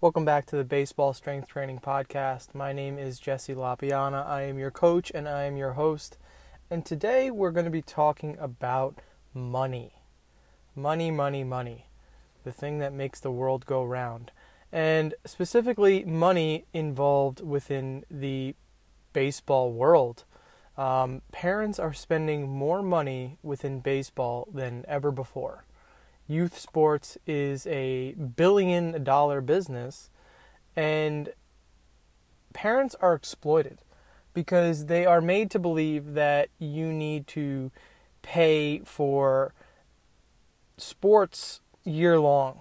Welcome back to the Baseball Strength Training Podcast. My name is Jesse Lapiana. I am your coach and I am your host. And today we're going to be talking about money. Money, money, money. The thing that makes the world go round. And specifically, money involved within the baseball world. Um, parents are spending more money within baseball than ever before youth sports is a billion dollar business and parents are exploited because they are made to believe that you need to pay for sports year long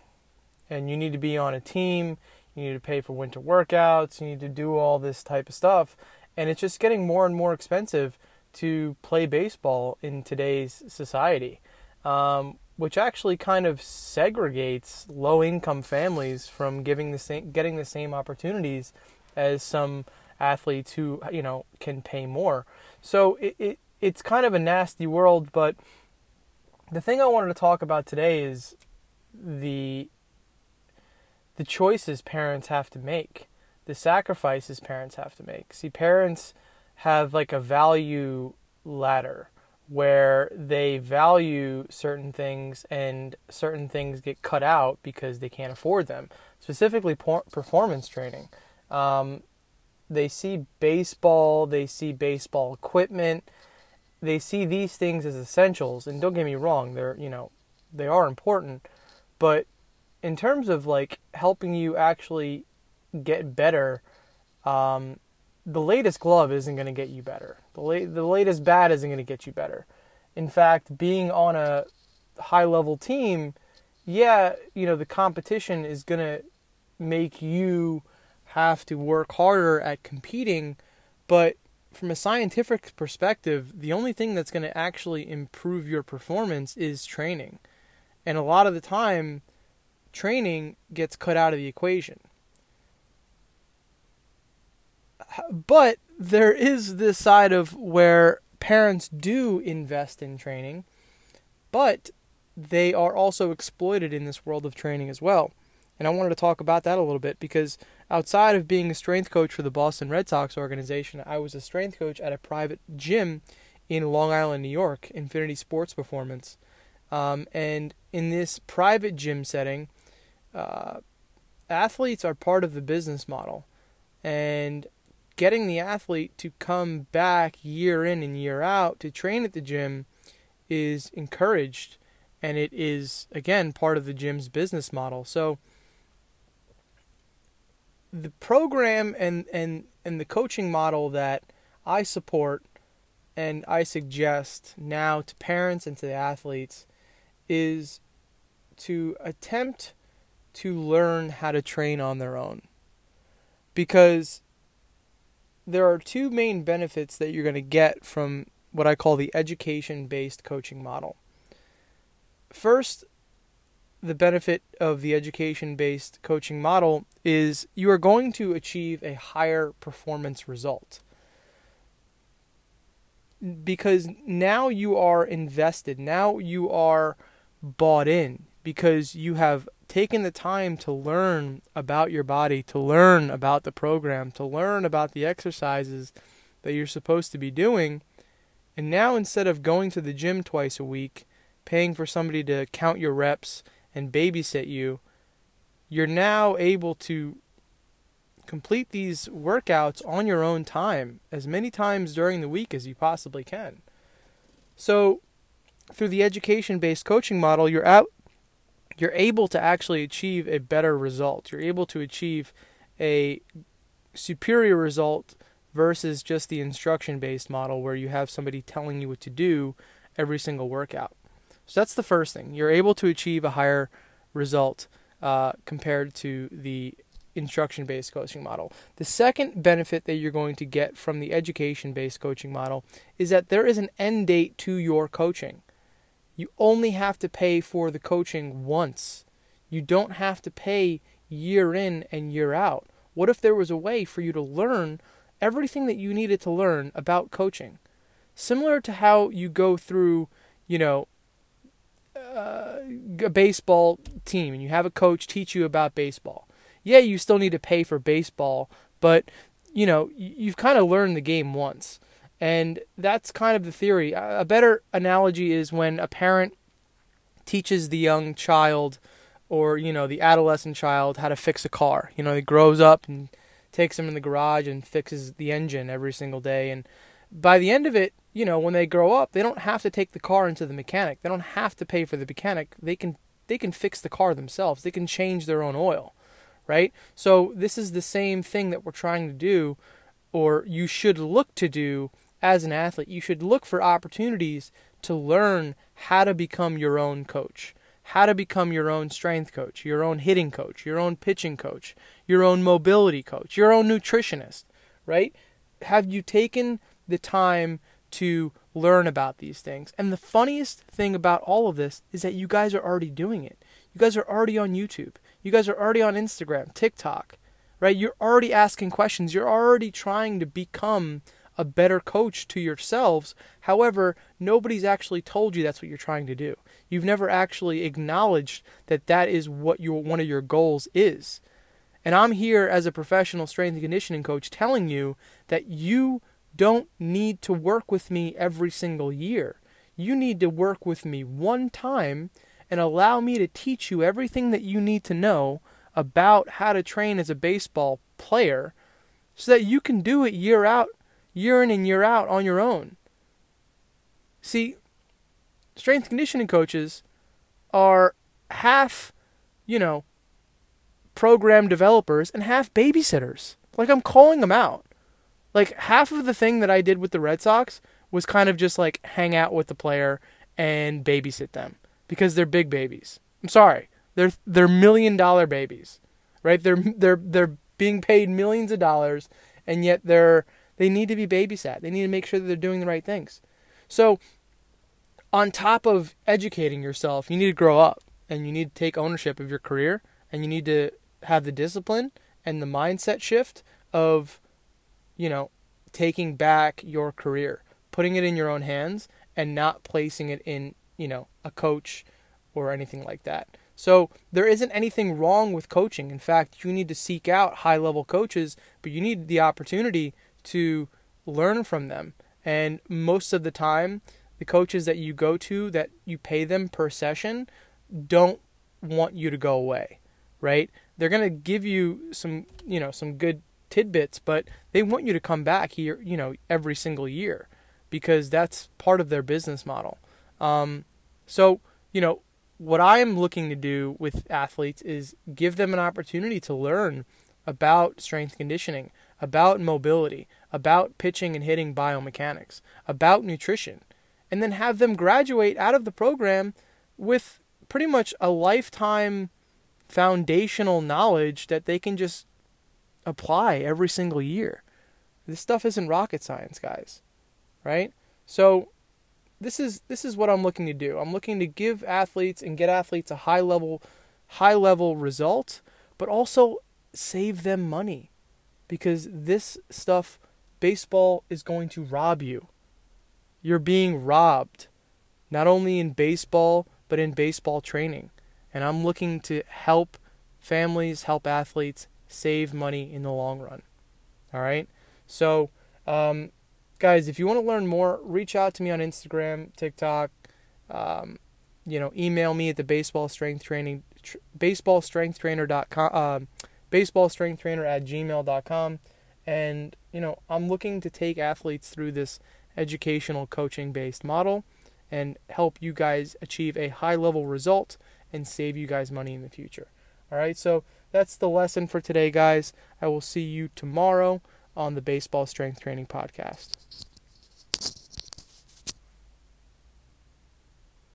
and you need to be on a team you need to pay for winter workouts you need to do all this type of stuff and it's just getting more and more expensive to play baseball in today's society. Um, which actually kind of segregates low income families from giving the same, getting the same opportunities as some athletes who you know can pay more. So it, it it's kind of a nasty world, but the thing I wanted to talk about today is the the choices parents have to make, the sacrifices parents have to make. See, parents have like a value ladder where they value certain things and certain things get cut out because they can't afford them. Specifically, performance training. Um, they see baseball, they see baseball equipment, they see these things as essentials. And don't get me wrong, they're you know they are important, but in terms of like helping you actually get better, um, the latest glove isn't going to get you better. The, la- the latest bat isn't going to get you better. In fact, being on a high level team, yeah, you know, the competition is going to make you have to work harder at competing, but from a scientific perspective, the only thing that's going to actually improve your performance is training. And a lot of the time, training gets cut out of the equation. But there is this side of where parents do invest in training, but they are also exploited in this world of training as well. And I wanted to talk about that a little bit because outside of being a strength coach for the Boston Red Sox organization, I was a strength coach at a private gym in Long Island, New York, Infinity Sports Performance. Um, and in this private gym setting, uh, athletes are part of the business model. And getting the athlete to come back year in and year out to train at the gym is encouraged and it is again part of the gym's business model. So the program and and and the coaching model that I support and I suggest now to parents and to the athletes is to attempt to learn how to train on their own. Because there are two main benefits that you're going to get from what I call the education based coaching model. First, the benefit of the education based coaching model is you are going to achieve a higher performance result. Because now you are invested, now you are bought in, because you have taken the time to learn about your body, to learn about the program, to learn about the exercises that you're supposed to be doing. And now instead of going to the gym twice a week, paying for somebody to count your reps and babysit you, you're now able to complete these workouts on your own time as many times during the week as you possibly can. So, through the education based coaching model, you're out you're able to actually achieve a better result. You're able to achieve a superior result versus just the instruction based model where you have somebody telling you what to do every single workout. So that's the first thing. You're able to achieve a higher result uh, compared to the instruction based coaching model. The second benefit that you're going to get from the education based coaching model is that there is an end date to your coaching. You only have to pay for the coaching once. You don't have to pay year in and year out. What if there was a way for you to learn everything that you needed to learn about coaching? Similar to how you go through, you know, uh, a baseball team and you have a coach teach you about baseball. yeah, you still need to pay for baseball, but you know, you've kind of learned the game once. And that's kind of the theory. A better analogy is when a parent teaches the young child or, you know, the adolescent child how to fix a car. You know, he grows up and takes them in the garage and fixes the engine every single day. And by the end of it, you know, when they grow up, they don't have to take the car into the mechanic. They don't have to pay for the mechanic. They can they can fix the car themselves. They can change their own oil right? So this is the same thing that we're trying to do, or you should look to do as an athlete. You should look for opportunities to learn how to become your own coach, how to become your own strength coach, your own hitting coach, your own pitching coach, your own mobility coach, your own nutritionist, right? Have you taken the time to learn about these things? And the funniest thing about all of this is that you guys are already doing it. You guys are already on YouTube. You guys are already on Instagram, TikTok, right? You're already asking questions. You're already trying to become a better coach to yourselves. However, nobody's actually told you that's what you're trying to do. You've never actually acknowledged that that is what your one of your goals is. And I'm here as a professional strength and conditioning coach telling you that you don't need to work with me every single year. You need to work with me one time and allow me to teach you everything that you need to know about how to train as a baseball player so that you can do it year out, year in and year out on your own. See, strength conditioning coaches are half, you know, program developers and half babysitters. Like I'm calling them out. Like half of the thing that I did with the Red Sox was kind of just like hang out with the player and babysit them because they're big babies. I'm sorry. They're they're million dollar babies. Right? They're they're they're being paid millions of dollars and yet they're they need to be babysat. They need to make sure that they're doing the right things. So on top of educating yourself, you need to grow up and you need to take ownership of your career and you need to have the discipline and the mindset shift of you know taking back your career, putting it in your own hands and not placing it in you know, a coach or anything like that. So there isn't anything wrong with coaching. In fact, you need to seek out high level coaches, but you need the opportunity to learn from them. And most of the time, the coaches that you go to that you pay them per session don't want you to go away, right? They're going to give you some, you know, some good tidbits, but they want you to come back here, you know, every single year because that's part of their business model. Um, so, you know, what I am looking to do with athletes is give them an opportunity to learn about strength conditioning, about mobility, about pitching and hitting biomechanics, about nutrition, and then have them graduate out of the program with pretty much a lifetime foundational knowledge that they can just apply every single year. This stuff isn't rocket science, guys. Right? So this is this is what I'm looking to do. I'm looking to give athletes and get athletes a high level high level result, but also save them money because this stuff baseball is going to rob you. You're being robbed not only in baseball but in baseball training. And I'm looking to help families, help athletes save money in the long run. All right? So, um, guys, if you want to learn more, reach out to me on Instagram, TikTok. Um, you know, email me at the baseball strength training, tr- baseball strength trainer.com, uh, baseball strength trainer at gmail.com. And, you know, I'm looking to take athletes through this educational coaching based model and help you guys achieve a high level result and save you guys money in the future. All right, so that's the lesson for today, guys. I will see you tomorrow on the Baseball Strength Training Podcast.